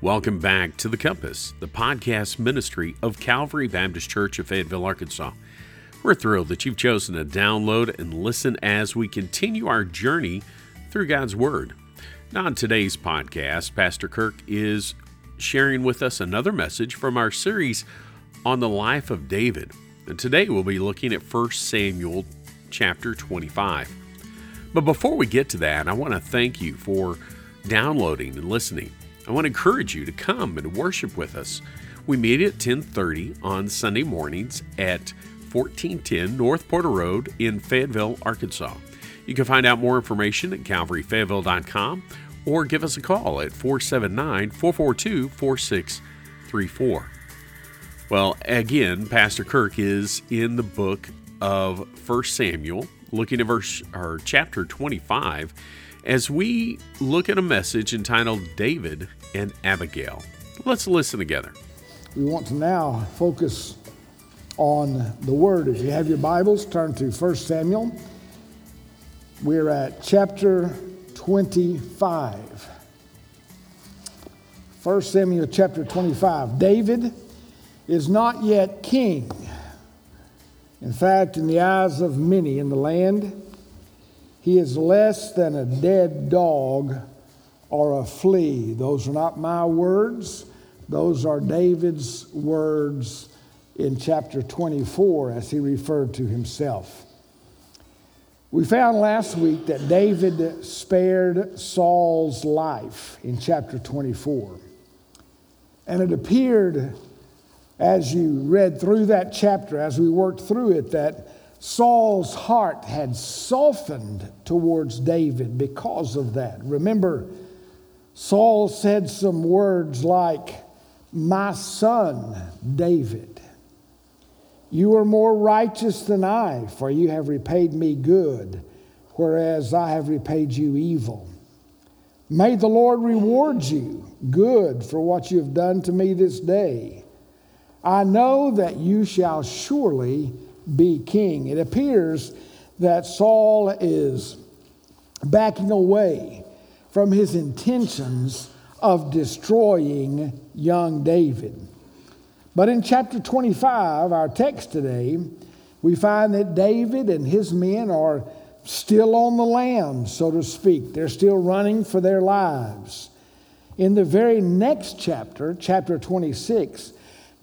Welcome back to The Compass, the podcast ministry of Calvary Baptist Church of Fayetteville, Arkansas. We're thrilled that you've chosen to download and listen as we continue our journey through God's Word. Now, on today's podcast, Pastor Kirk is sharing with us another message from our series on the life of David. And today we'll be looking at 1 Samuel chapter 25. But before we get to that, I want to thank you for downloading and listening. I want to encourage you to come and worship with us. We meet at 10:30 on Sunday mornings at 1410 North Porter Road in Fayetteville, Arkansas. You can find out more information at calvaryfayetteville.com or give us a call at 479 442 4634. Well, again, Pastor Kirk is in the book of 1 Samuel, looking at verse or chapter 25 as we look at a message entitled David and Abigail. Let's listen together. We want to now focus on the Word. If you have your Bibles, turn to 1 Samuel. We're at chapter 25. 1 Samuel chapter 25. David is not yet king. In fact, in the eyes of many in the land, he is less than a dead dog or a flea. Those are not my words, those are David's words in chapter 24 as he referred to himself. We found last week that David spared Saul's life in chapter 24. And it appeared as you read through that chapter, as we worked through it, that Saul's heart had softened towards David because of that. Remember, Saul said some words like, My son, David, you are more righteous than I, for you have repaid me good, whereas I have repaid you evil. May the Lord reward you good for what you have done to me this day. I know that you shall surely be king. It appears that Saul is backing away from his intentions of destroying young David. But in chapter 25, our text today, we find that David and his men are still on the lam, so to speak. They're still running for their lives. In the very next chapter, chapter 26,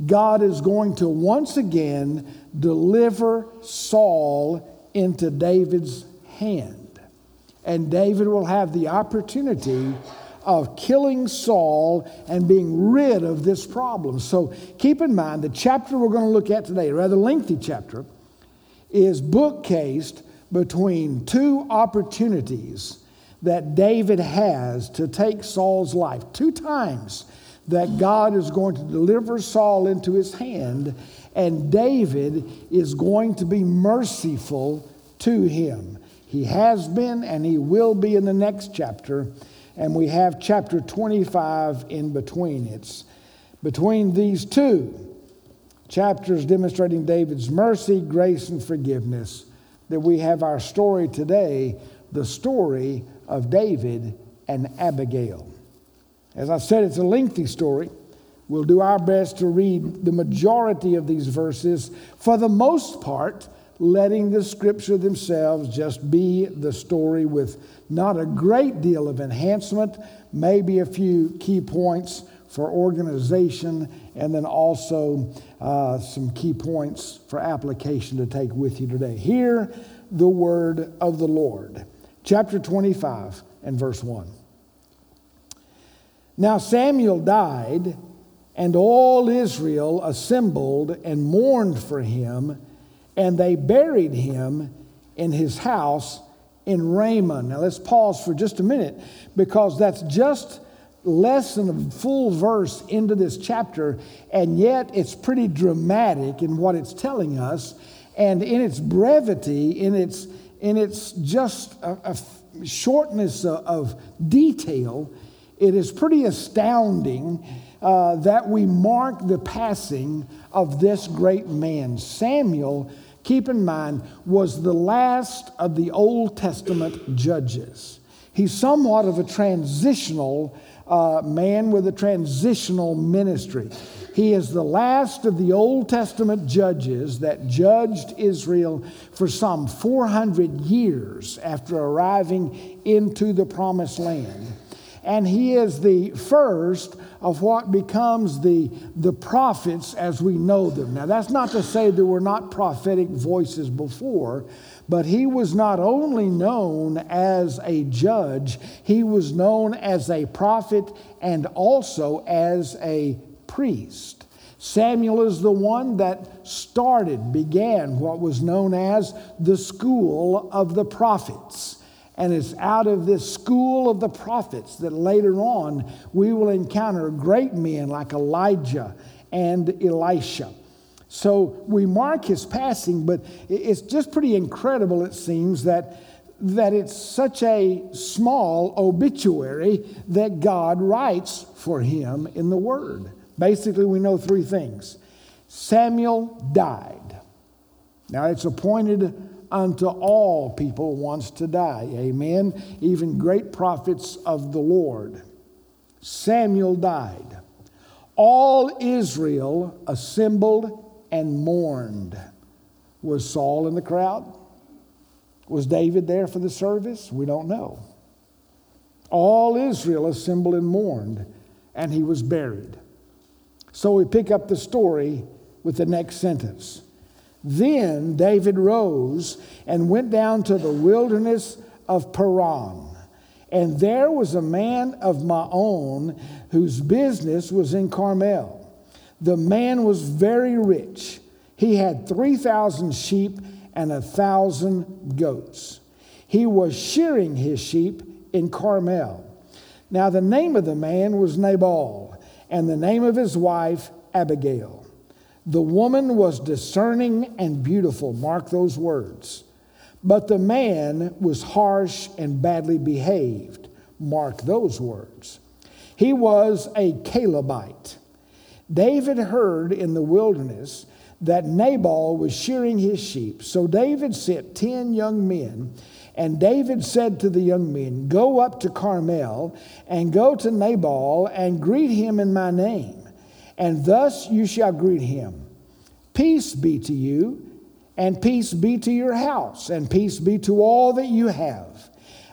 God is going to once again deliver Saul into David's hand. And David will have the opportunity of killing Saul and being rid of this problem. So keep in mind the chapter we're going to look at today, a rather lengthy chapter, is bookcased between two opportunities that David has to take Saul's life. Two times that God is going to deliver Saul into his hand, and David is going to be merciful to him. He has been, and he will be in the next chapter. And we have chapter 25 in between. It's between these two chapters demonstrating David's mercy, grace, and forgiveness that we have our story today the story of David and Abigail. As I said, it's a lengthy story. We'll do our best to read the majority of these verses, for the most part, letting the scripture themselves just be the story with not a great deal of enhancement, maybe a few key points for organization, and then also uh, some key points for application to take with you today. Hear the word of the Lord. Chapter 25 and verse 1. Now Samuel died, and all Israel assembled and mourned for him, and they buried him in his house in Ramah. Now let's pause for just a minute because that's just less than a full verse into this chapter, and yet it's pretty dramatic in what it's telling us, and in its brevity, in its in its just a, a shortness of, of detail it is pretty astounding uh, that we mark the passing of this great man. Samuel, keep in mind, was the last of the Old Testament judges. He's somewhat of a transitional uh, man with a transitional ministry. He is the last of the Old Testament judges that judged Israel for some 400 years after arriving into the promised land. And he is the first of what becomes the, the prophets as we know them. Now, that's not to say there were not prophetic voices before, but he was not only known as a judge, he was known as a prophet and also as a priest. Samuel is the one that started, began what was known as the school of the prophets. And it's out of this school of the prophets that later on we will encounter great men like Elijah and Elisha. So we mark his passing, but it's just pretty incredible, it seems, that, that it's such a small obituary that God writes for him in the Word. Basically, we know three things Samuel died. Now, it's appointed unto all people once to die. Amen. Even great prophets of the Lord. Samuel died. All Israel assembled and mourned. Was Saul in the crowd? Was David there for the service? We don't know. All Israel assembled and mourned, and he was buried. So we pick up the story with the next sentence. Then David rose and went down to the wilderness of Paran. And there was a man of Maon whose business was in Carmel. The man was very rich. He had 3,000 sheep and a thousand goats. He was shearing his sheep in Carmel. Now, the name of the man was Nabal, and the name of his wife, Abigail. The woman was discerning and beautiful. Mark those words. But the man was harsh and badly behaved. Mark those words. He was a Calebite. David heard in the wilderness that Nabal was shearing his sheep. So David sent ten young men, and David said to the young men, Go up to Carmel and go to Nabal and greet him in my name and thus you shall greet him Peace be to you, and peace be to your house, and peace be to all that you have.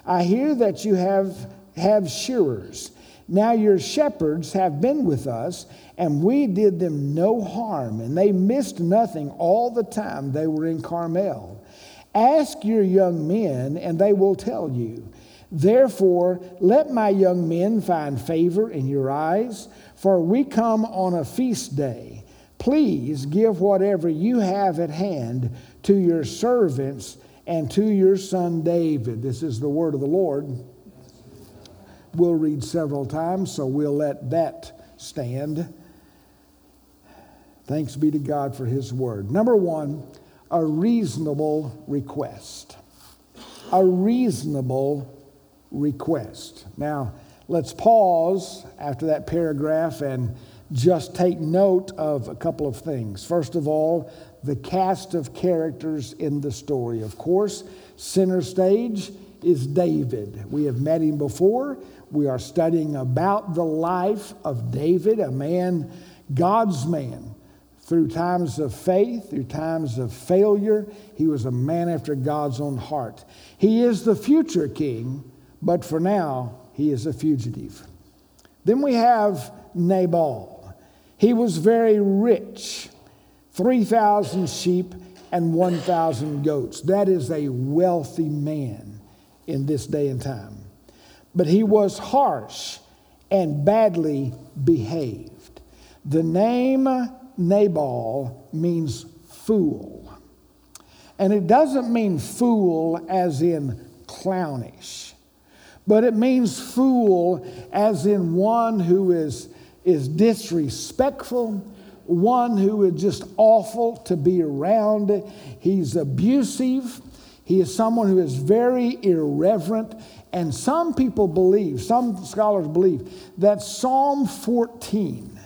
I hear that you have, have shearers. Now your shepherds have been with us, and we did them no harm, and they missed nothing all the time they were in Carmel. Ask your young men, and they will tell you. Therefore, let my young men find favor in your eyes for we come on a feast day. Please give whatever you have at hand to your servants and to your son David. This is the word of the Lord. We'll read several times, so we'll let that stand. Thanks be to God for his word. Number one, a reasonable request. A reasonable request. Now, let's pause after that paragraph and just take note of a couple of things. First of all, the cast of characters in the story. Of course, center stage is David. We have met him before. We are studying about the life of David, a man, God's man. Through times of faith, through times of failure, he was a man after God's own heart. He is the future king, but for now, he is a fugitive. Then we have Nabal. He was very rich 3,000 sheep and 1,000 goats. That is a wealthy man in this day and time. But he was harsh and badly behaved. The name Nabal means fool. And it doesn't mean fool as in clownish but it means fool as in one who is, is disrespectful, one who is just awful to be around. He's abusive. He is someone who is very irreverent. And some people believe, some scholars believe, that Psalm 14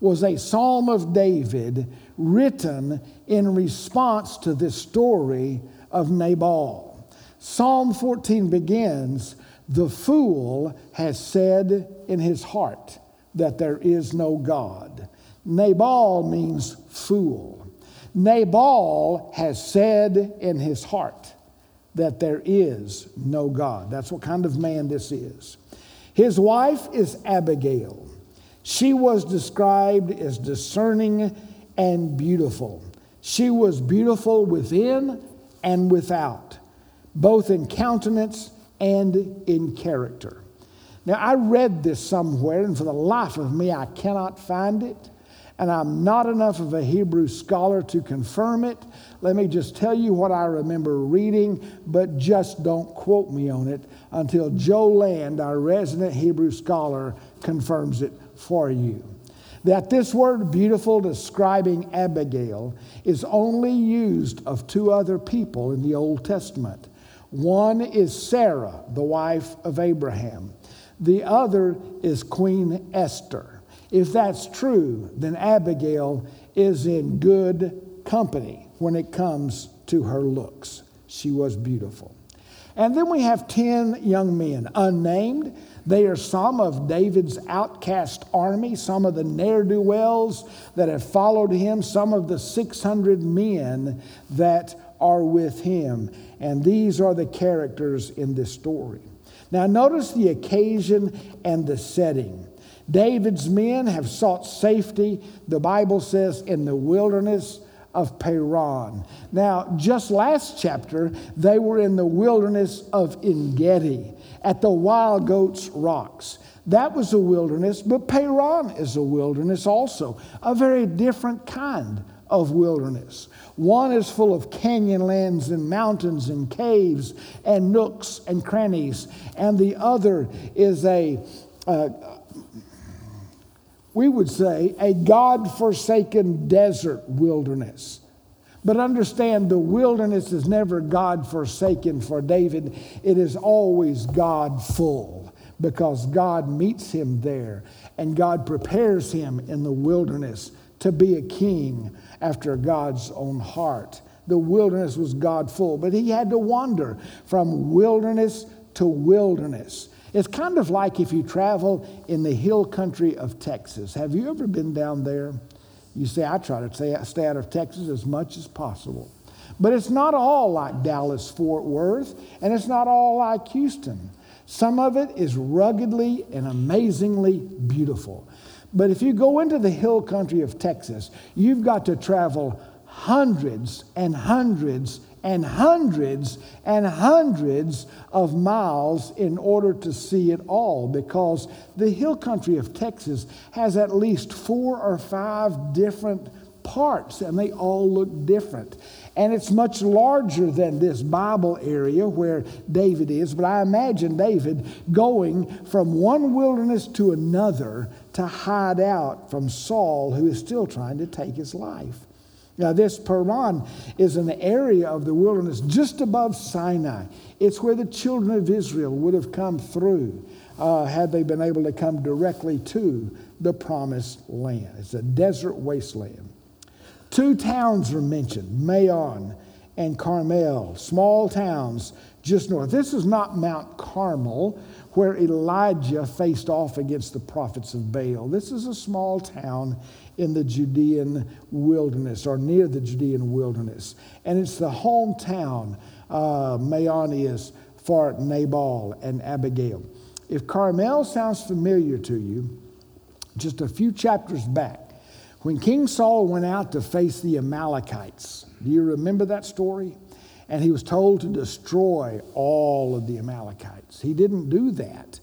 was a psalm of David written in response to this story of Nabal. Psalm 14 begins The fool has said in his heart that there is no God. Nabal means fool. Nabal has said in his heart that there is no God. That's what kind of man this is. His wife is Abigail. She was described as discerning and beautiful. She was beautiful within and without, both in countenance and in character. Now, I read this somewhere, and for the life of me, I cannot find it. And I'm not enough of a Hebrew scholar to confirm it. Let me just tell you what I remember reading, but just don't quote me on it until Joe Land, our resident Hebrew scholar, confirms it for you. That this word beautiful describing Abigail is only used of two other people in the Old Testament. One is Sarah, the wife of Abraham. The other is Queen Esther. If that's true, then Abigail is in good company when it comes to her looks. She was beautiful. And then we have 10 young men, unnamed. They are some of David's outcast army, some of the ne'er do wells that have followed him, some of the 600 men that are with him. And these are the characters in this story. Now, notice the occasion and the setting. David's men have sought safety, the Bible says, in the wilderness of Paran. Now, just last chapter, they were in the wilderness of Engedi at the Wild Goats Rocks. That was a wilderness, but Paran is a wilderness also, a very different kind of wilderness. One is full of canyon lands and mountains and caves and nooks and crannies, and the other is a, uh, we would say, a God forsaken desert wilderness. But understand the wilderness is never God forsaken for David, it is always God full because God meets him there and God prepares him in the wilderness to be a king after God's own heart. The wilderness was God full, but he had to wander from wilderness to wilderness. It's kind of like if you travel in the hill country of Texas. Have you ever been down there? You say, I try to stay, out of Texas as much as possible. But it's not all like Dallas Fort Worth, and it's not all like Houston. Some of it is ruggedly and amazingly beautiful. But if you go into the hill country of Texas, you've got to travel hundreds and hundreds and hundreds and hundreds of miles in order to see it all because the hill country of Texas has at least four or five different parts and they all look different. And it's much larger than this Bible area where David is, but I imagine David going from one wilderness to another to hide out from Saul, who is still trying to take his life. Now, this Paran is an area of the wilderness just above Sinai. It's where the children of Israel would have come through uh, had they been able to come directly to the promised land. It's a desert wasteland. Two towns are mentioned Maon and Carmel, small towns just north. This is not Mount Carmel, where Elijah faced off against the prophets of Baal. This is a small town in the Judean wilderness or near the Judean wilderness. And it's the hometown, uh, Maon is, for Nabal and Abigail. If Carmel sounds familiar to you, just a few chapters back, when King Saul went out to face the Amalekites, do you remember that story? And he was told to destroy all of the Amalekites. He didn't do that.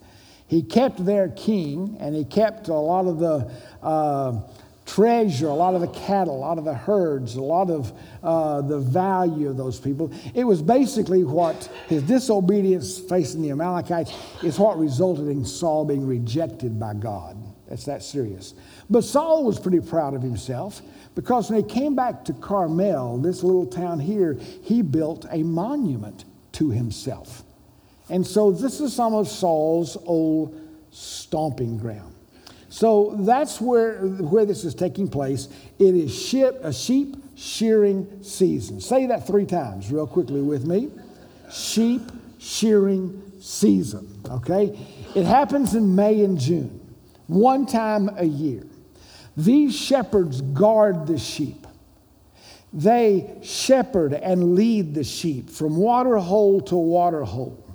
He kept their king and he kept a lot of the uh, treasure, a lot of the cattle, a lot of the herds, a lot of uh, the value of those people. It was basically what his disobedience facing the Amalekites is what resulted in Saul being rejected by God. That's that serious. But Saul was pretty proud of himself because when he came back to Carmel, this little town here, he built a monument to himself. And so this is some of Saul's old stomping ground. So that's where, where this is taking place. It is sheep, a sheep shearing season. Say that three times, real quickly, with me. Sheep shearing season, okay? It happens in May and June, one time a year. These shepherds guard the sheep. They shepherd and lead the sheep from water hole to water hole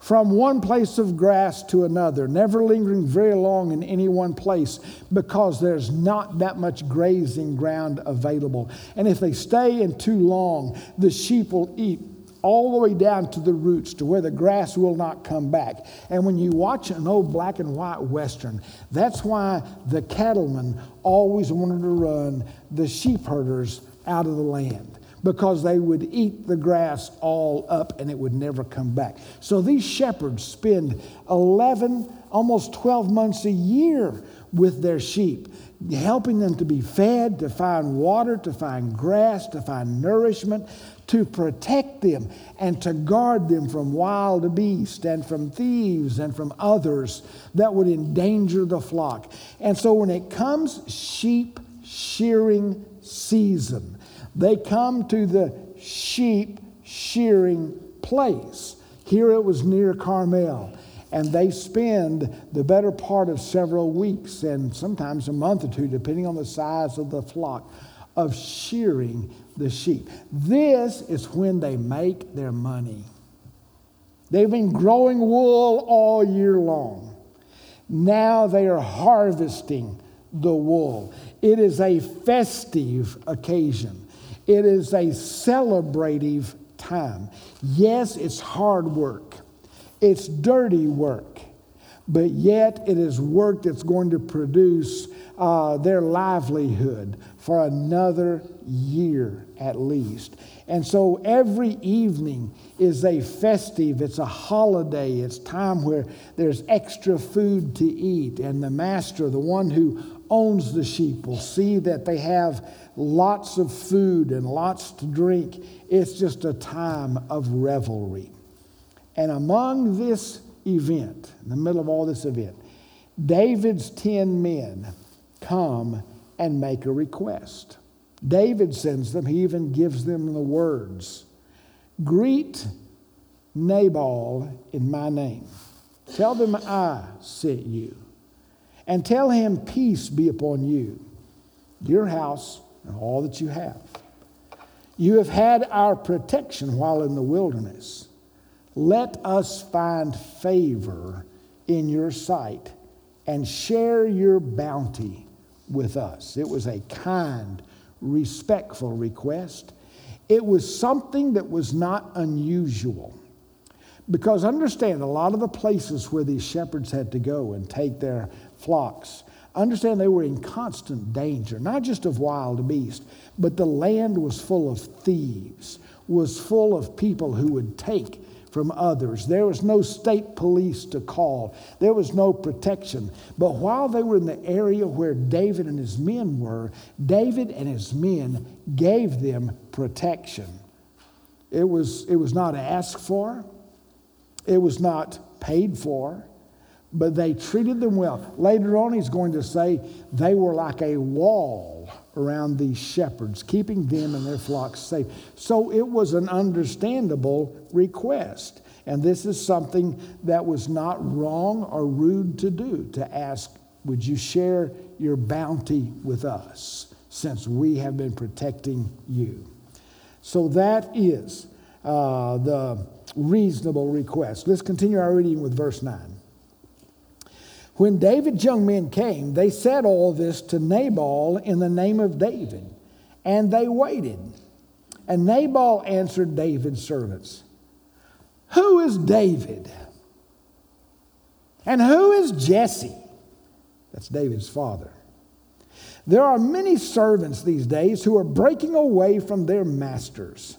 from one place of grass to another, never lingering very long in any one place because there's not that much grazing ground available. And if they stay in too long, the sheep will eat all the way down to the roots to where the grass will not come back. And when you watch an old black and white western, that's why the cattlemen always wanted to run the sheep herders out of the land because they would eat the grass all up and it would never come back. So these shepherds spend 11, almost 12 months a year with their sheep, helping them to be fed, to find water, to find grass, to find nourishment, to protect them and to guard them from wild beasts and from thieves and from others that would endanger the flock. And so when it comes sheep shearing season, they come to the sheep shearing place. Here it was near Carmel. And they spend the better part of several weeks and sometimes a month or two, depending on the size of the flock, of shearing the sheep. This is when they make their money. They've been growing wool all year long. Now they are harvesting the wool. It is a festive occasion. It is a celebrative time. Yes, it's hard work, it's dirty work, but yet it is work that's going to produce uh, their livelihood for another year at least. And so every evening is a festive, it's a holiday, it's time where there's extra food to eat. And the master, the one who owns the sheep, will see that they have lots of food and lots to drink. It's just a time of revelry. And among this event, in the middle of all this event, David's 10 men come and make a request. David sends them, he even gives them the words Greet Nabal in my name. Tell them I sent you. And tell him peace be upon you, your house, and all that you have. You have had our protection while in the wilderness. Let us find favor in your sight and share your bounty with us. It was a kind, respectful request. It was something that was not unusual. Because understand, a lot of the places where these shepherds had to go and take their flocks Understand they were in constant danger, not just of wild beasts, but the land was full of thieves, was full of people who would take from others. There was no state police to call, there was no protection. But while they were in the area where David and his men were, David and his men gave them protection. It was, it was not asked for, it was not paid for but they treated them well. Later on, he's going to say they were like a wall around these shepherds, keeping them and their flocks safe. So it was an understandable request. And this is something that was not wrong or rude to do to ask, Would you share your bounty with us since we have been protecting you? So that is uh, the reasonable request. Let's continue our reading with verse 9. When David's young men came, they said all this to Nabal in the name of David, and they waited. And Nabal answered David's servants, Who is David? And who is Jesse? That's David's father. There are many servants these days who are breaking away from their masters.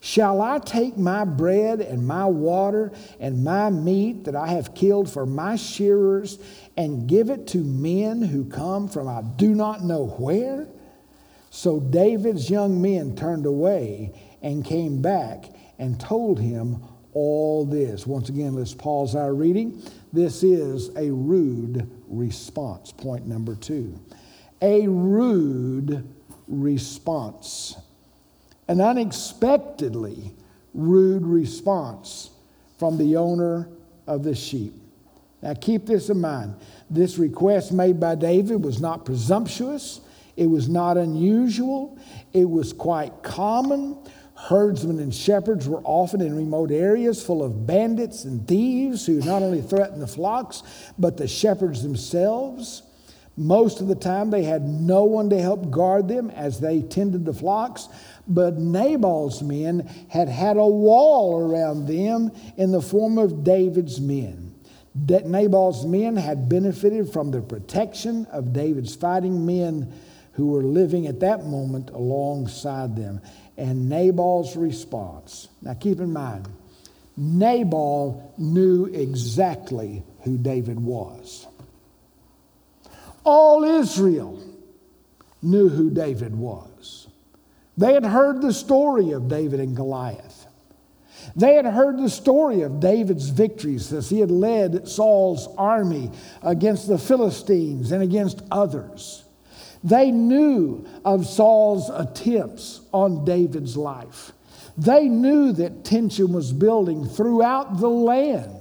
Shall I take my bread and my water and my meat that I have killed for my shearers and give it to men who come from I do not know where? So David's young men turned away and came back and told him all this. Once again, let's pause our reading. This is a rude response. Point number two. A rude response an unexpectedly rude response from the owner of the sheep. Now keep this in mind. This request made by David was not presumptuous, it was not unusual, it was quite common. Herdsmen and shepherds were often in remote areas full of bandits and thieves who not only threatened the flocks, but the shepherds themselves. Most of the time, they had no one to help guard them as they tended the flocks, but Nabal's men had had a wall around them in the form of David's men. Nabal's men had benefited from the protection of David's fighting men who were living at that moment alongside them and Nabal's response. Now keep in mind, Nabal knew exactly who David was. All Israel knew who David was. They had heard the story of David and Goliath. They had heard the story of David's victories as he had led Saul's army against the Philistines and against others. They knew of Saul's attempts on David's life. They knew that tension was building throughout the land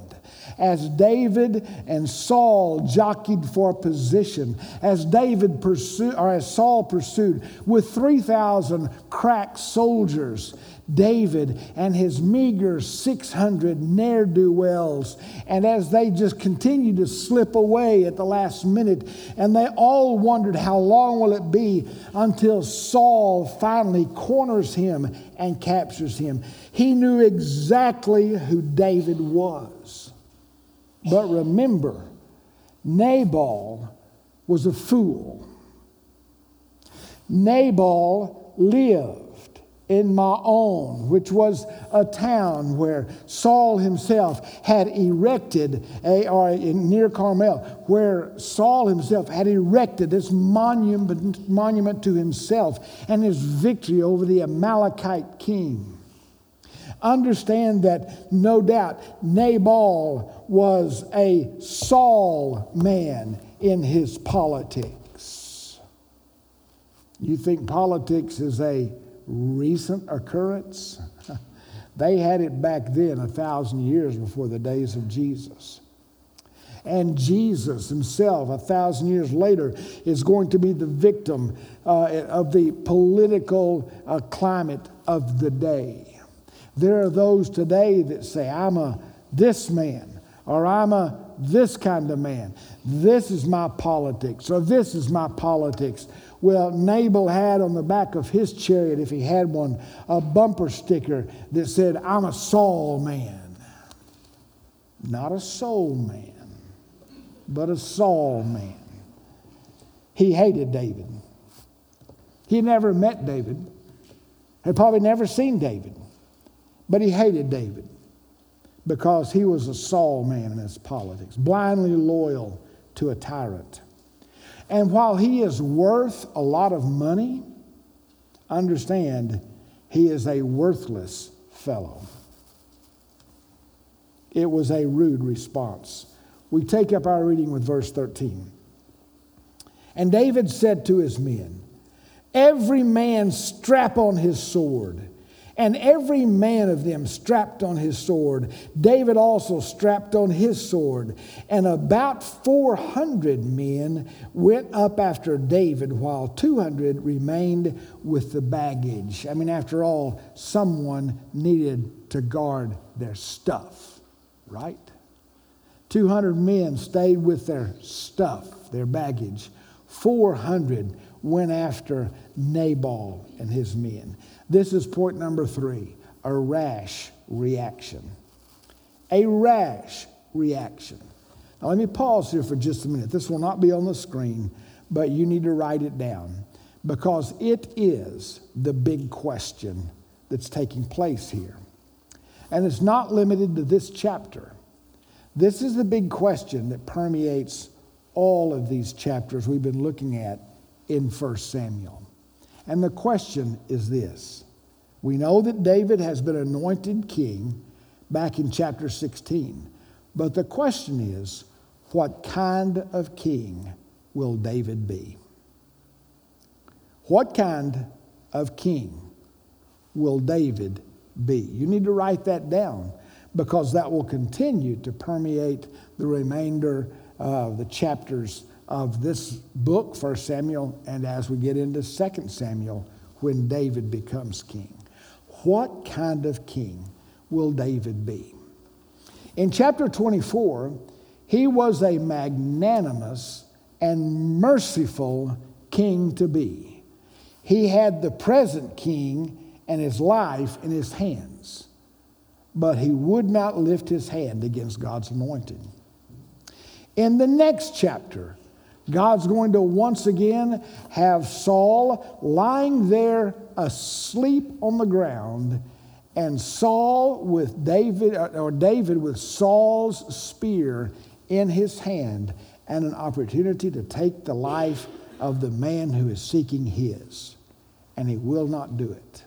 as David and Saul jockeyed for position, as David pursued, or as Saul pursued with 3,000 crack soldiers David and his meager 600 ne'er do wells. And as they just continued to slip away at the last minute, and they all wondered how long will it be until Saul finally corners him and captures him. He knew exactly who David was. But remember, Nabal was a fool. Nabal lived in Maon, which was a town where Saul himself had erected, a, or near Carmel, where Saul himself had erected this monument, monument to himself and his victory over the Amalekite king. Understand that no doubt Nabal was a Saul man in his politics. You think politics is a recent occurrence. they had it back then, a thousand years before the days of Jesus. And Jesus himself, a thousand years later, is going to be the victim uh, of the political uh, climate of the day. There are those today that say, I'm a this man, or I'm a this kind of man. This is my politics, or this is my politics. Well, Nabal had on the back of his chariot, if he had one, a bumper sticker that said, I'm a Saul man. Not a soul man, but a Saul man. He hated David. He never met David, had probably never seen David, but he hated David because he was a Saul man in his politics, blindly loyal to a tyrant. And while he is worth a lot of money, understand he is a worthless fellow. It was a rude response. We take up our reading with verse 13. And David said to his men, Every man strap on his sword and every man of them strapped on his sword. David also strapped on his sword. And about 400 men went up after David, while 200 remained with the baggage. I mean, after all, someone needed to guard their stuff, right? 200 men stayed with their stuff, their baggage. 400 went after Nabal and his men. This is point number three a rash reaction. A rash reaction. Now, let me pause here for just a minute. This will not be on the screen, but you need to write it down because it is the big question that's taking place here. And it's not limited to this chapter. This is the big question that permeates all of these chapters we've been looking at in 1 Samuel. And the question is this We know that David has been anointed king back in chapter 16. But the question is what kind of king will David be? What kind of king will David be? You need to write that down because that will continue to permeate the remainder of the chapters of this book, 1 Samuel, and as we get into 2 Samuel, when David becomes king. What kind of king will David be? In chapter 24, he was a magnanimous and merciful king to be. He had the present king and his life in his hands, but he would not lift his hand against God's anointed. In the next chapter, God's going to once again have Saul lying there asleep on the ground, and Saul with David, uh, or David with Saul's spear in his hand, and an opportunity to take the life of the man who is seeking his. And he will not do it.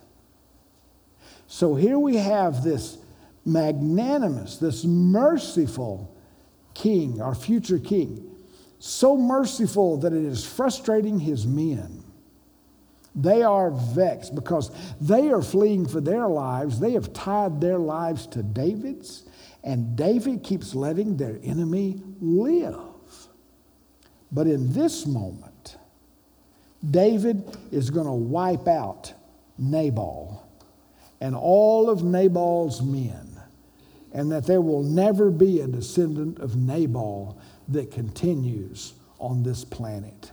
So here we have this magnanimous, this merciful king, our future king so merciful that it is frustrating his men. They are vexed because they are fleeing for their lives. They have tied their lives to David's, and David keeps letting their enemy live. But in this moment, David is going to wipe out Nabal and all of Nabal's men, and that there will never be a descendant of Nabal that continues on this planet.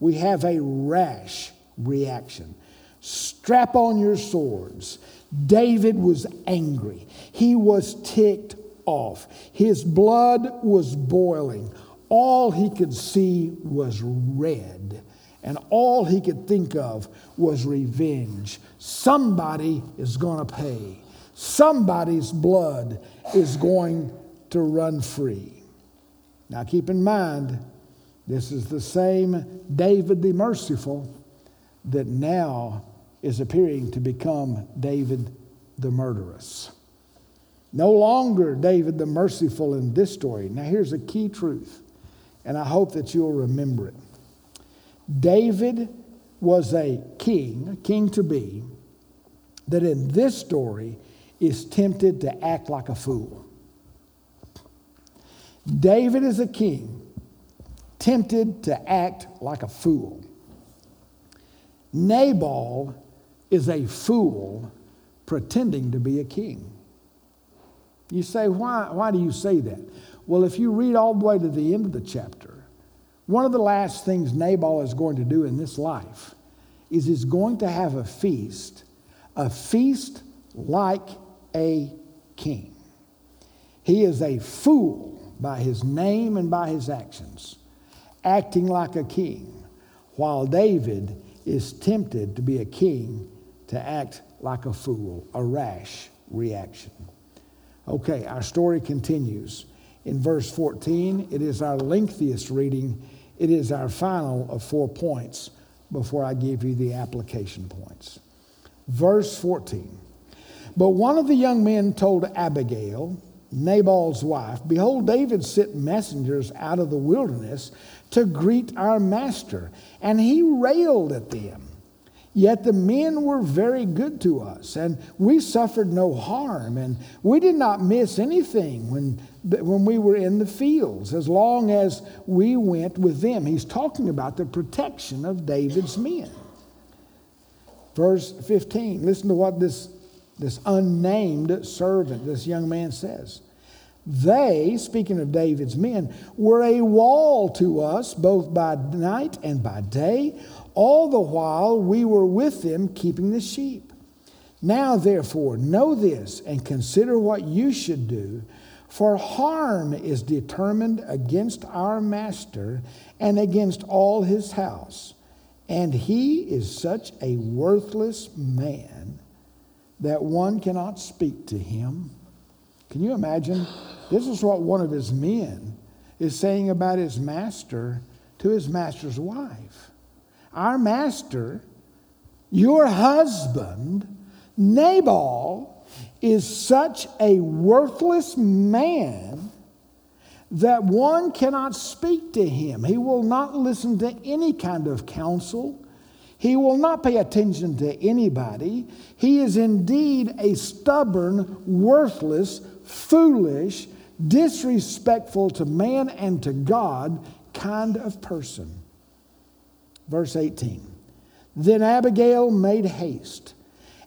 We have a rash reaction. Strap on your swords. David was angry. He was ticked off. His blood was boiling. All he could see was red. And all he could think of was revenge. Somebody is going to pay. Somebody's blood is going to run free. Now keep in mind, this is the same David the merciful that now is appearing to become David the murderous. No longer David the merciful in this story. Now here's a key truth, and I hope that you'll remember it. David was a king, a king to be, that in this story is tempted to act like a fool. David is a king, tempted to act like a fool. Nabal is a fool pretending to be a king. You say, why, why do you say that? Well, if you read all the way to the end of the chapter, one of the last things Nabal is going to do in this life is he's going to have a feast, a feast like a king. He is a fool by his name and by his actions, acting like a king, while David is tempted to be a king to act like a fool, a rash reaction. Okay, our story continues. In verse 14, it is our lengthiest reading. It is our final of four points before I give you the application points. Verse 14. But one of the young men told Abigail, Nabal's wife, Behold, David sent messengers out of the wilderness to greet our master, and he railed at them. Yet the men were very good to us, and we suffered no harm, and we did not miss anything when, when we were in the fields, as long as we went with them. He's talking about the protection of David's men. Verse 15, listen to what this this unnamed servant, this young man says. They, speaking of David's men, were a wall to us both by night and by day, all the while we were with them keeping the sheep. Now, therefore, know this and consider what you should do, for harm is determined against our master and against all his house. And he is such a worthless man that one cannot speak to him. Can you imagine? This is what one of his men is saying about his master to his master's wife. Our master, your husband, Nabal, is such a worthless man that one cannot speak to him. He will not listen to any kind of counsel. He will not pay attention to anybody. He is indeed a stubborn, worthless, foolish, disrespectful to man and to God kind of person. Verse 18 Then Abigail made haste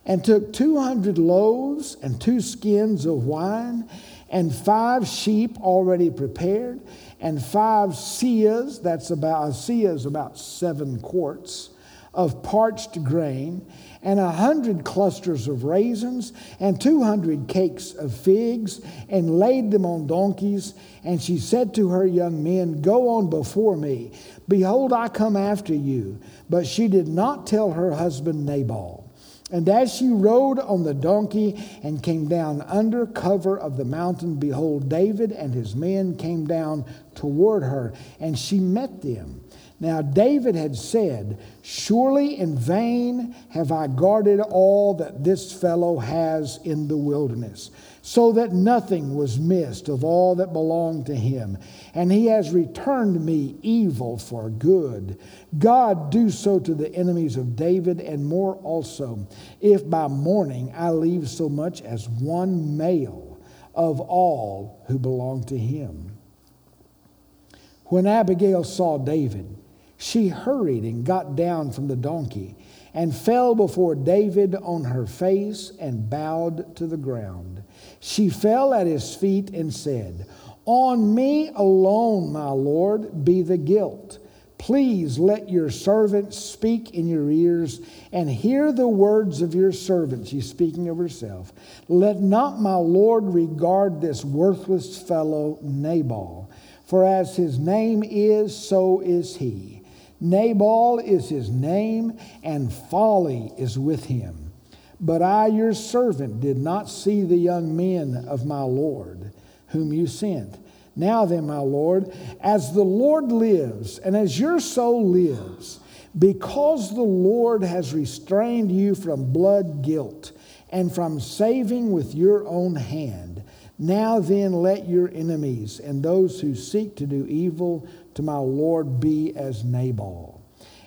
and took 200 loaves and two skins of wine and five sheep already prepared and five seahs, that's about, a seah is about seven quarts, of parched grain, and a hundred clusters of raisins, and two hundred cakes of figs, and laid them on donkeys. And she said to her young men, Go on before me. Behold, I come after you. But she did not tell her husband Nabal. And as she rode on the donkey and came down under cover of the mountain, behold, David and his men came down toward her, and she met them. Now, David had said, Surely in vain have I guarded all that this fellow has in the wilderness so that nothing was missed of all that belonged to him. And he has returned me evil for good. God do so to the enemies of David and more also, if by morning I leave so much as one male of all who belong to him. When Abigail saw David, she hurried and got down from the donkey and fell before David on her face and bowed to the ground. She fell at his feet and said, On me alone, my Lord, be the guilt. Please let your servant speak in your ears and hear the words of your servant. She's speaking of herself. Let not my Lord regard this worthless fellow Nabal, for as his name is, so is he. Nabal is his name, and folly is with him. But I, your servant, did not see the young men of my Lord, whom you sent. Now then, my Lord, as the Lord lives, and as your soul lives, because the Lord has restrained you from blood guilt and from saving with your own hand, now then let your enemies and those who seek to do evil to my Lord be as Nabal.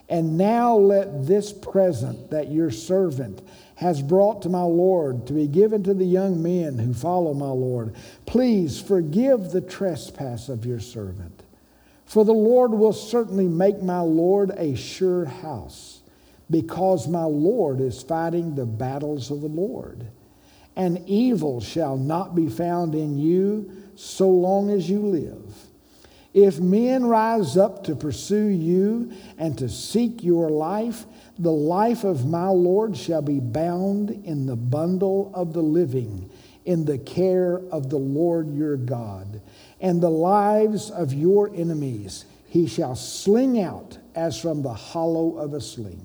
And now let this present that your servant has brought to my Lord to be given to the young men who follow my Lord. Please forgive the trespass of your servant. For the Lord will certainly make my Lord a sure house, because my Lord is fighting the battles of the Lord. And evil shall not be found in you so long as you live. If men rise up to pursue you and to seek your life, the life of my Lord shall be bound in the bundle of the living, in the care of the Lord your God. And the lives of your enemies he shall sling out as from the hollow of a sling.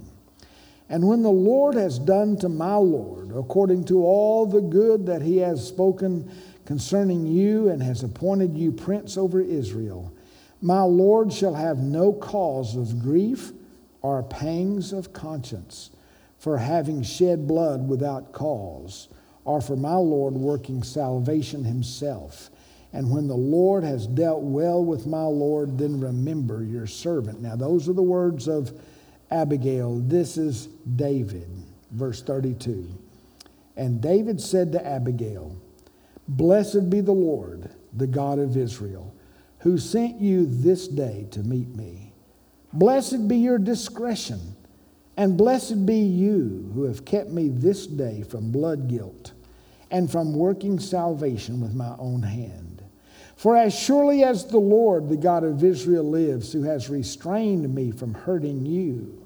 And when the Lord has done to my Lord, according to all the good that he has spoken concerning you and has appointed you prince over Israel, my Lord shall have no cause of grief or pangs of conscience for having shed blood without cause, or for my Lord working salvation himself. And when the Lord has dealt well with my Lord, then remember your servant. Now, those are the words of Abigail. This is David, verse 32. And David said to Abigail, Blessed be the Lord, the God of Israel, who sent you this day to meet me. Blessed be your discretion, and blessed be you who have kept me this day from blood guilt and from working salvation with my own hand. For as surely as the Lord, the God of Israel, lives, who has restrained me from hurting you,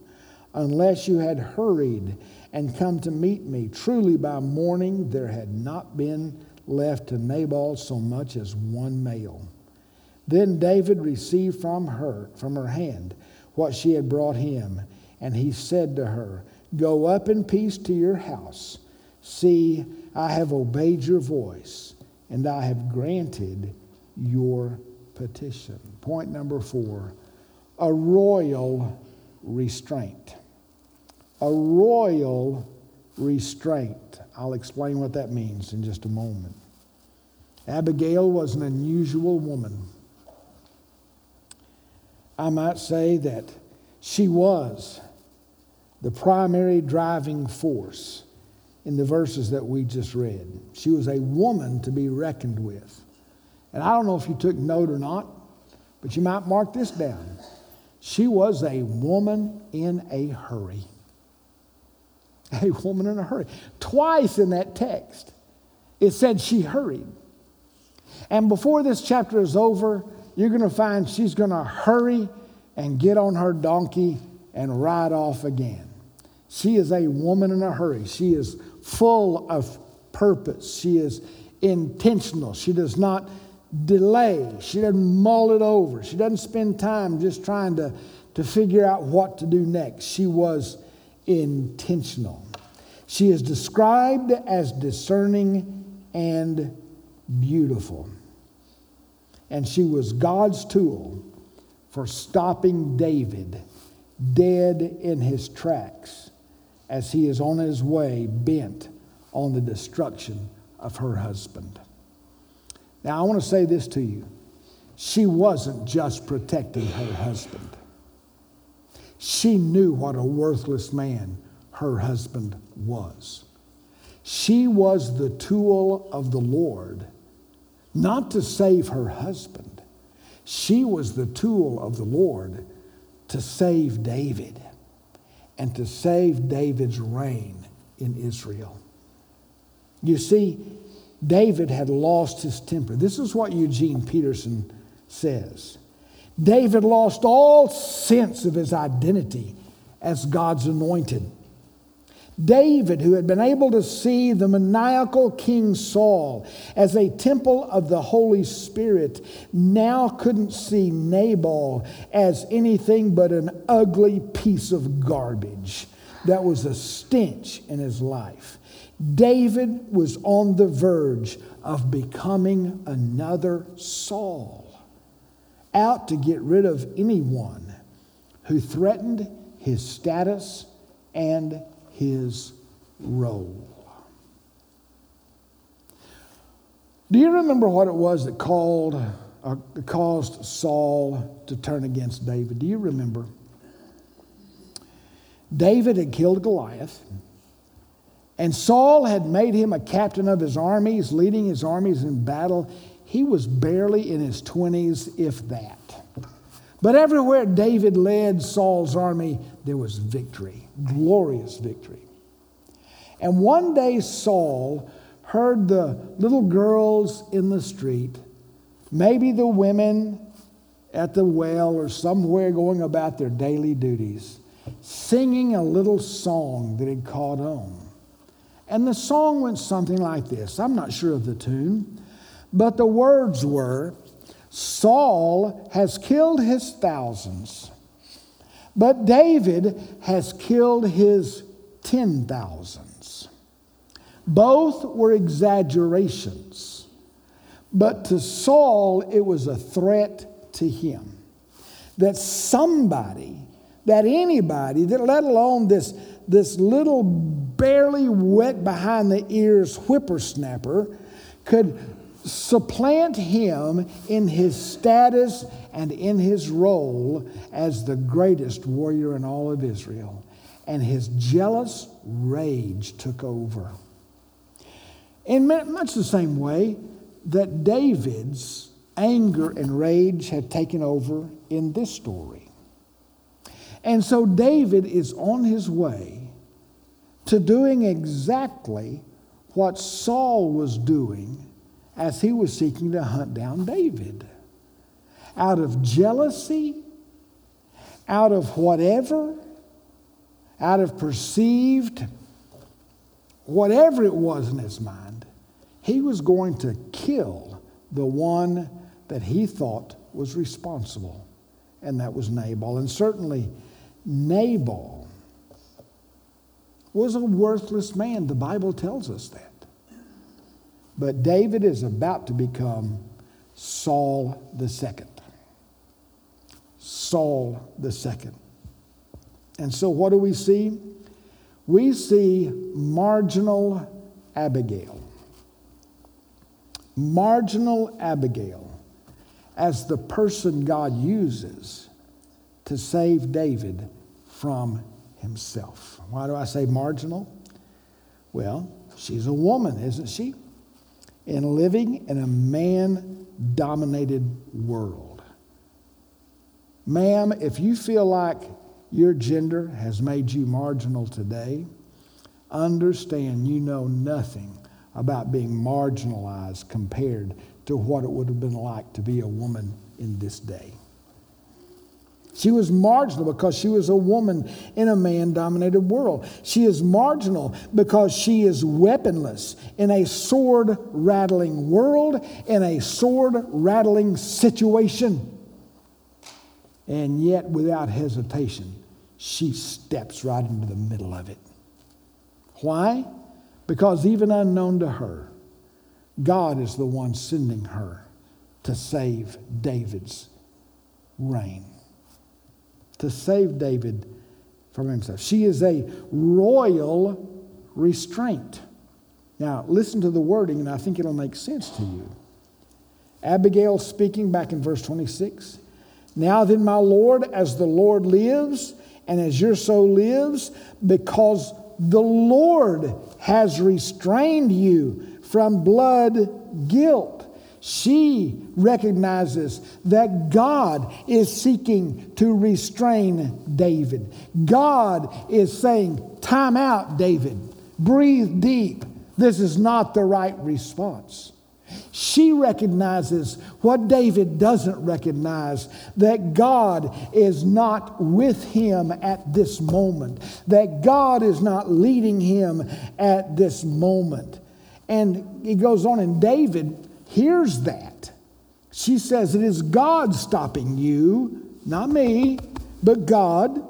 unless you had hurried and come to meet me, truly by morning there had not been left to Nabal so much as one male. Then David received from her, from her hand, what she had brought him. And he said to her, Go up in peace to your house. See, I have obeyed your voice, and I have granted your petition. Point number four a royal restraint. A royal restraint. I'll explain what that means in just a moment. Abigail was an unusual woman. I might say that she was the primary driving force in the verses that we just read. She was a woman to be reckoned with. And I don't know if you took note or not, but you might mark this down. She was a woman in a hurry. A woman in a hurry. Twice in that text, it said she hurried. And before this chapter is over, you're going to find she's going to hurry and get on her donkey and ride off again. She is a woman in a hurry. She is full of purpose. She is intentional. She does not delay. She doesn't mull it over. She doesn't spend time just trying to, to figure out what to do next. She was intentional. She is described as discerning and beautiful. And she was God's tool for stopping David dead in his tracks as he is on his way bent on the destruction of her husband. Now, I want to say this to you. She wasn't just protecting her husband, she knew what a worthless man her husband was. She was the tool of the Lord, not to save her husband. She was the tool of the Lord to save David and to save David's reign in Israel. You see, David had lost his temper. This is what Eugene Peterson says. David lost all sense of his identity as God's anointed. David, who had been able to see the maniacal King Saul as a temple of the Holy Spirit, now couldn't see Nabal as anything but an ugly piece of garbage that was a stench in his life. David was on the verge of becoming another Saul, out to get rid of anyone who threatened his status and his role. Do you remember what it was that called uh, caused Saul to turn against David? Do you remember? David had killed Goliath. And Saul had made him a captain of his armies, leading his armies in battle. He was barely in his 20s, if that. But everywhere David led Saul's army, there was victory, glorious victory. And one day Saul heard the little girls in the street, maybe the women at the well or somewhere going about their daily duties, singing a little song that had caught on. And the song went something like this I'm not sure of the tune, but the words were Saul has killed his thousands, but David has killed his ten thousands. Both were exaggerations, but to Saul it was a threat to him that somebody, that anybody, that let alone this, this little barely wet behind the ears whippersnapper could supplant him in his status and in his role as the greatest warrior in all of Israel. And his jealous rage took over. In much the same way that David's anger and rage had taken over in this story. And so David is on his way to doing exactly what Saul was doing as he was seeking to hunt down David. Out of jealousy, out of whatever, out of perceived, whatever it was in his mind, he was going to kill the one that he thought was responsible, and that was Nabal. And certainly, Nabal was a worthless man. The Bible tells us that. But David is about to become Saul the second. Saul the second. And so what do we see? We see marginal Abigail. Marginal Abigail as the person God uses to save David from himself. Why do I say marginal? Well, she's a woman, isn't she? And living in a man dominated world. Ma'am, if you feel like your gender has made you marginal today, understand you know nothing about being marginalized compared to what it would have been like to be a woman in this day. She was marginal because she was a woman in a man dominated world. She is marginal because she is weaponless in a sword rattling world, in a sword rattling situation. And yet, without hesitation, she steps right into the middle of it. Why? Because even unknown to her, God is the one sending her to save David's reign, to save David from himself. She is a royal restraint. Now, listen to the wording, and I think it'll make sense to you. Abigail speaking back in verse 26 Now then, my Lord, as the Lord lives, and as your soul lives, because the Lord has restrained you from blood guilt. She recognizes that God is seeking to restrain David. God is saying, Time out, David. Breathe deep. This is not the right response. She recognizes what David doesn't recognize that God is not with him at this moment, that God is not leading him at this moment. And he goes on, and David hears that. She says, It is God stopping you, not me, but God.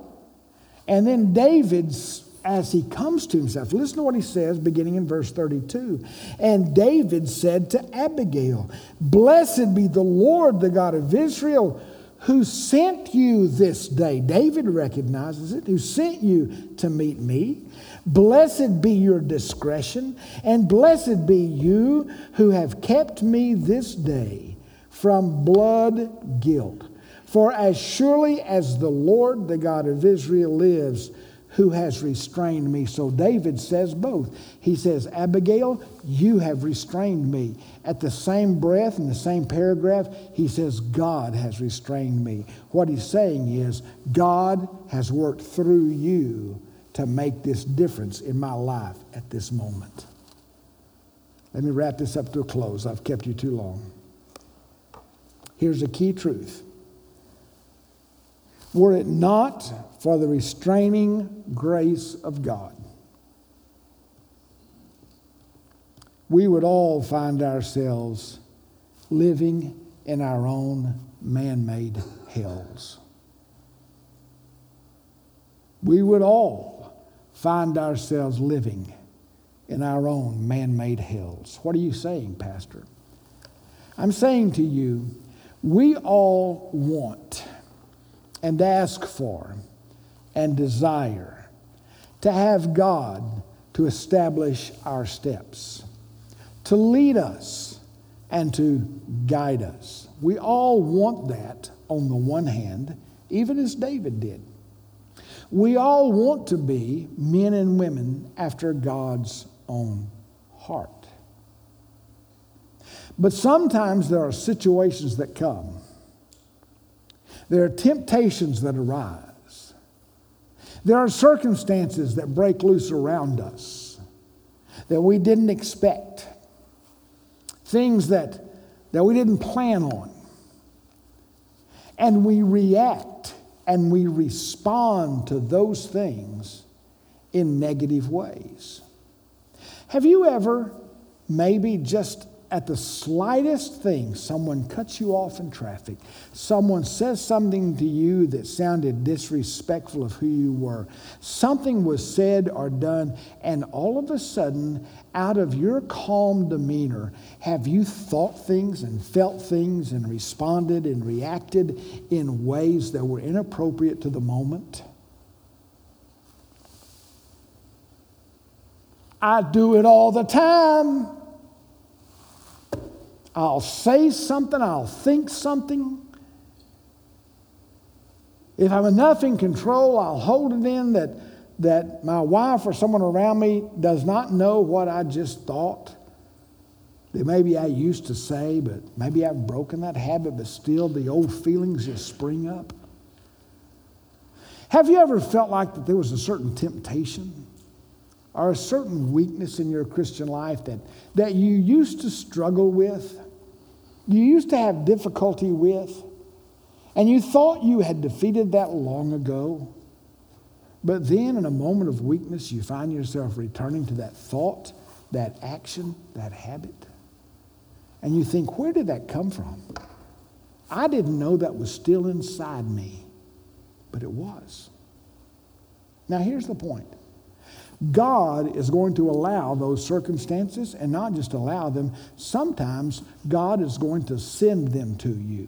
And then David's as he comes to himself. Listen to what he says beginning in verse 32. And David said to Abigail, Blessed be the Lord, the God of Israel, who sent you this day. David recognizes it, who sent you to meet me. Blessed be your discretion, and blessed be you who have kept me this day from blood guilt. For as surely as the Lord, the God of Israel, lives, who has restrained me. So David says both. He says, Abigail, you have restrained me. At the same breath, in the same paragraph, he says, God has restrained me. What he's saying is, God has worked through you to make this difference in my life at this moment. Let me wrap this up to a close. I've kept you too long. Here's a key truth. Were it not for the restraining grace of God, we would all find ourselves living in our own man made hells. We would all find ourselves living in our own man made hells. What are you saying, Pastor? I'm saying to you, we all want and ask for and desire to have God to establish our steps, to lead us, and to guide us. We all want that on the one hand, even as David did. We all want to be men and women after God's own heart. But sometimes there are situations that come, there are temptations that arise there are circumstances that break loose around us that we didn't expect, things that, that we didn't plan on. And we react and we respond to those things in negative ways. Have you ever maybe just at the slightest thing, someone cuts you off in traffic, someone says something to you that sounded disrespectful of who you were, something was said or done, and all of a sudden, out of your calm demeanor, have you thought things and felt things and responded and reacted in ways that were inappropriate to the moment? I do it all the time. I'll say something, I'll think something. If I'm enough in control, I'll hold it in that that my wife or someone around me does not know what I just thought, that maybe I used to say, but maybe I've broken that habit, but still the old feelings just spring up? Have you ever felt like that there was a certain temptation or a certain weakness in your Christian life that, that you used to struggle with, you used to have difficulty with, and you thought you had defeated that long ago? But then, in a moment of weakness, you find yourself returning to that thought, that action, that habit. And you think, where did that come from? I didn't know that was still inside me, but it was. Now, here's the point God is going to allow those circumstances, and not just allow them, sometimes God is going to send them to you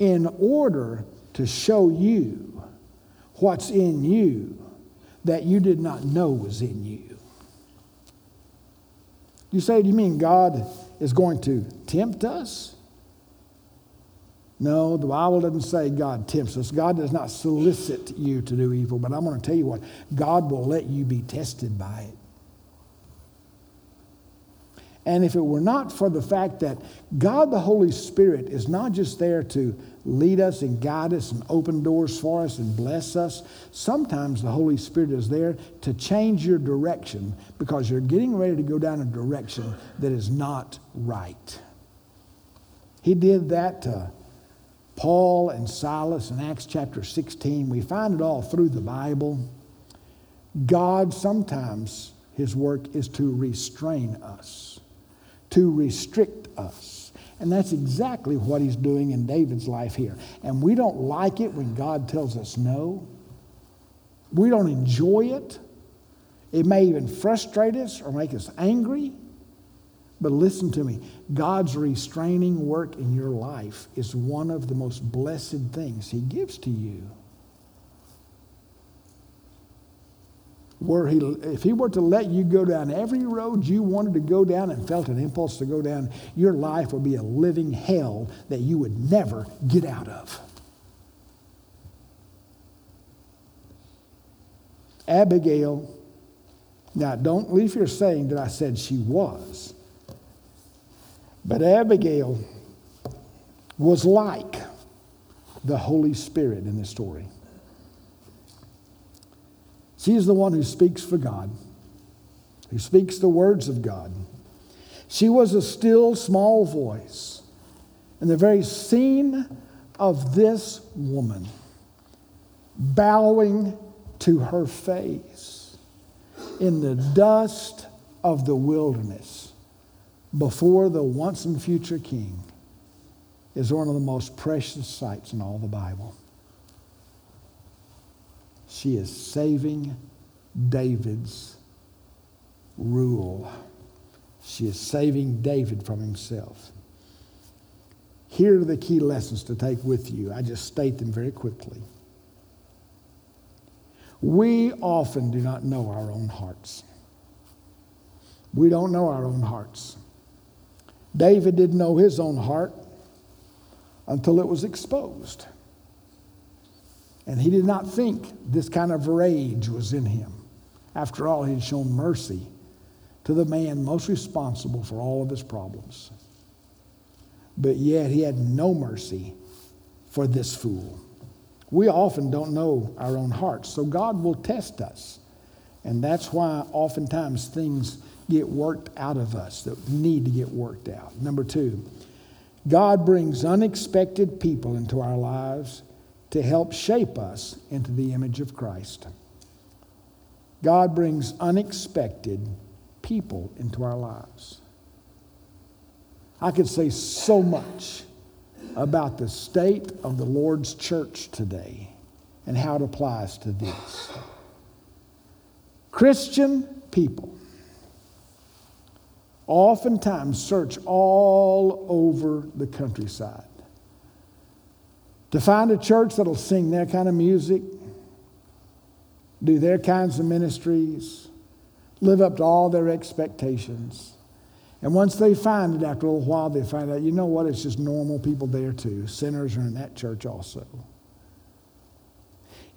in order to show you what's in you that you did not know was in you. You say, do you mean God is going to tempt us? No, the Bible doesn't say God tempts us. God does not solicit you to do evil, but I'm going to tell you what God will let you be tested by it. And if it were not for the fact that God the Holy Spirit is not just there to lead us and guide us and open doors for us and bless us, sometimes the Holy Spirit is there to change your direction because you're getting ready to go down a direction that is not right. He did that to Paul and Silas in Acts chapter 16. We find it all through the Bible. God sometimes, his work is to restrain us to restrict us. And that's exactly what he's doing in David's life here. And we don't like it when God tells us no. We don't enjoy it. It may even frustrate us or make us angry. But listen to me God's restraining work in your life is one of the most blessed things He gives to you. were he, if he were to let you go down every road you wanted to go down and felt an impulse to go down, your life would be a living hell that you would never get out of. Abigail, now don't leave here saying that I said she was, but Abigail was like the Holy Spirit in this story. She is the one who speaks for God, who speaks the words of God. She was a still small voice. And the very scene of this woman bowing to her face in the dust of the wilderness before the once and future king is one of the most precious sights in all the Bible. She is saving David's rule. She is saving David from himself. Here are the key lessons to take with you. I just state them very quickly. We often do not know our own hearts. We don't know our own hearts. David didn't know his own heart until it was exposed. And he did not think this kind of rage was in him. After all, he had shown mercy to the man most responsible for all of his problems. But yet he had no mercy for this fool. We often don't know our own hearts, so God will test us. And that's why oftentimes things get worked out of us that need to get worked out. Number two, God brings unexpected people into our lives to help shape us into the image of Christ. God brings unexpected people into our lives. I could say so much about the state of the Lord's church today and how it applies to this. Christian people oftentimes search all over the countryside to find a church that'll sing their kind of music, do their kinds of ministries, live up to all their expectations. And once they find it, after a little while, they find out, you know what, it's just normal people there too. Sinners are in that church also.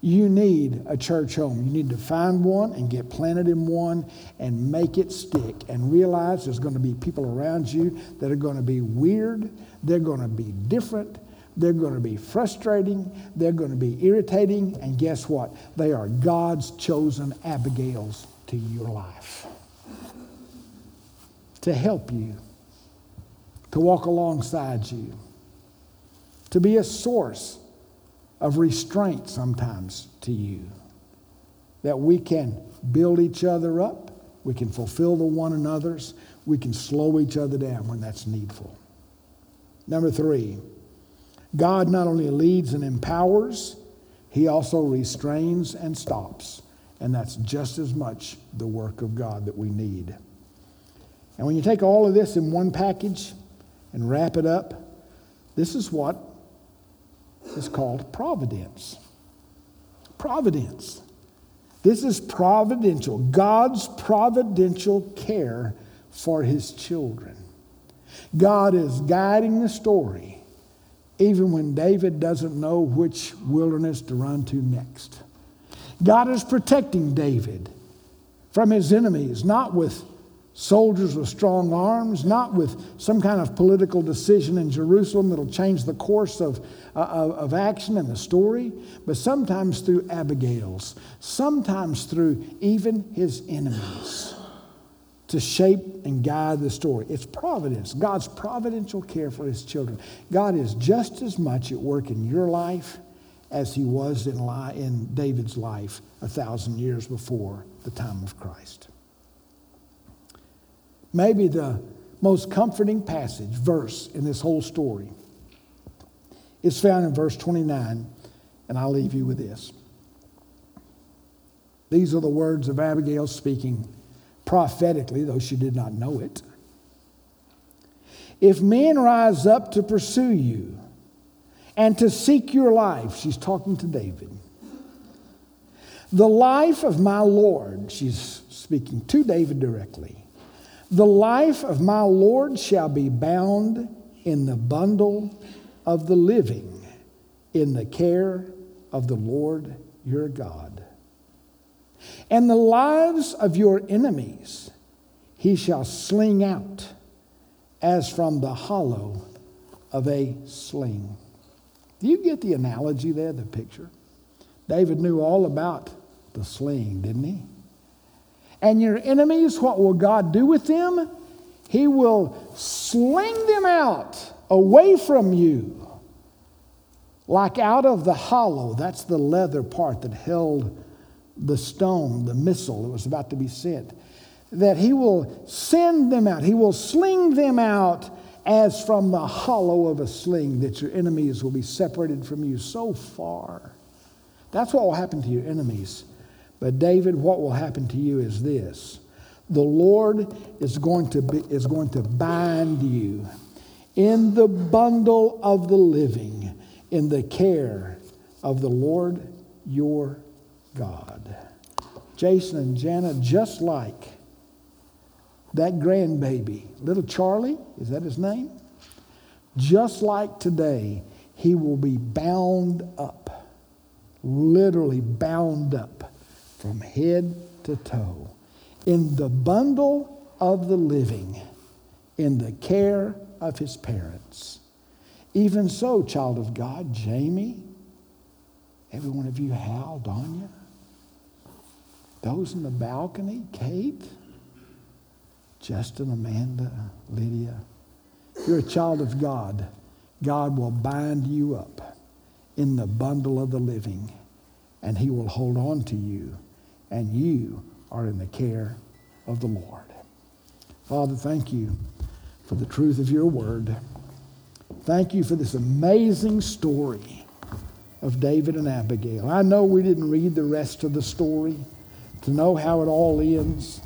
You need a church home. You need to find one and get planted in one and make it stick and realize there's going to be people around you that are going to be weird, they're going to be different, they're going to be frustrating, they're going to be irritating, and guess what? They are God's chosen Abigails to your life to help you, to walk alongside you, to be a source of restraint sometimes to you. That we can build each other up, we can fulfill the one another's, we can slow each other down when that's needful. Number three, God not only leads and empowers, he also restrains and stops. And that's just as much the work of God that we need. And when you take all of this in one package and wrap it up, this is what is called providence. Providence. This is providential, God's providential care for his children. God is guiding the story even when David doesn't know which wilderness to run to next. God is protecting David from his enemies, not with soldiers with strong arms, not with some kind of political decision in Jerusalem that'll change the course of, uh, of action and the story, but sometimes through Abigail's, sometimes through even his enemies to shape and guide the story. It's providence, God's providential care for his children. God is just as much at work in your life as he was in, in David's life a thousand years before the time of Christ. Maybe the most comforting passage, verse in this whole story is found in verse 29, and I'll leave you with this. These are the words of Abigail speaking prophetically, though she did not know it. If men rise up to pursue you and to seek your life, she's talking to David. The life of my Lord, she's speaking to David directly. The life of my Lord shall be bound in the bundle of the living, in the care of the Lord your God. And the lives of your enemies he shall sling out as from the hollow of a sling. Do you get the analogy there, the picture? David knew all about the sling, didn't he? And your enemies, what will God do with them? He will sling them out away from you, like out of the hollow. That's the leather part that held the stone, the missile that was about to be sent. That He will send them out, He will sling them out as from the hollow of a sling, that your enemies will be separated from you so far. That's what will happen to your enemies. But David, what will happen to you is this. The Lord is going to, be, is going to bind you in the bundle of the living, in the care of the Lord your God. Jason and Jana, just like that grandbaby, little Charlie, is that his name? Just like today, he will be bound up, literally bound up from head to toe in the bundle of the living, in the care of his parents. Even so, child of God, Jamie, every one of you, Hal, Danya, those in the balcony, Kate, Justin, Amanda, Lydia, you're a child of God. God will bind you up in the bundle of the living, and he will hold on to you and you are in the care of the Lord. Father, thank you for the truth of your word. Thank you for this amazing story of David and Abigail. I know we didn't read the rest of the story to know how it all ends.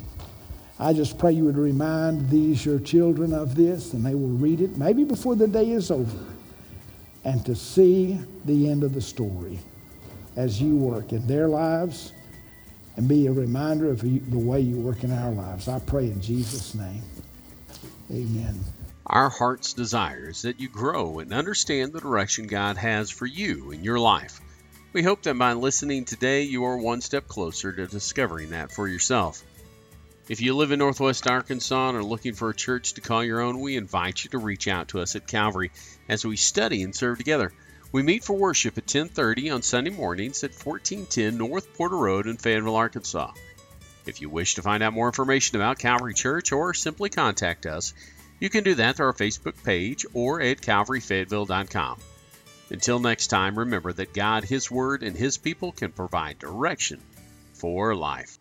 I just pray you would remind these, your children, of this, and they will read it maybe before the day is over, and to see the end of the story as you work in their lives and be a reminder of the way you work in our lives. I pray in Jesus' name. Amen. Our heart's desire is that you grow and understand the direction God has for you in your life. We hope that by listening today, you are one step closer to discovering that for yourself. If you live in Northwest Arkansas and are looking for a church to call your own, we invite you to reach out to us at Calvary as we study and serve together. We meet for worship at 10:30 on Sunday mornings at 1410 North Porter Road in Fayetteville, Arkansas. If you wish to find out more information about Calvary Church or simply contact us, you can do that through our Facebook page or at calvaryfayetteville.com. Until next time, remember that God, His Word, and His people can provide direction for life.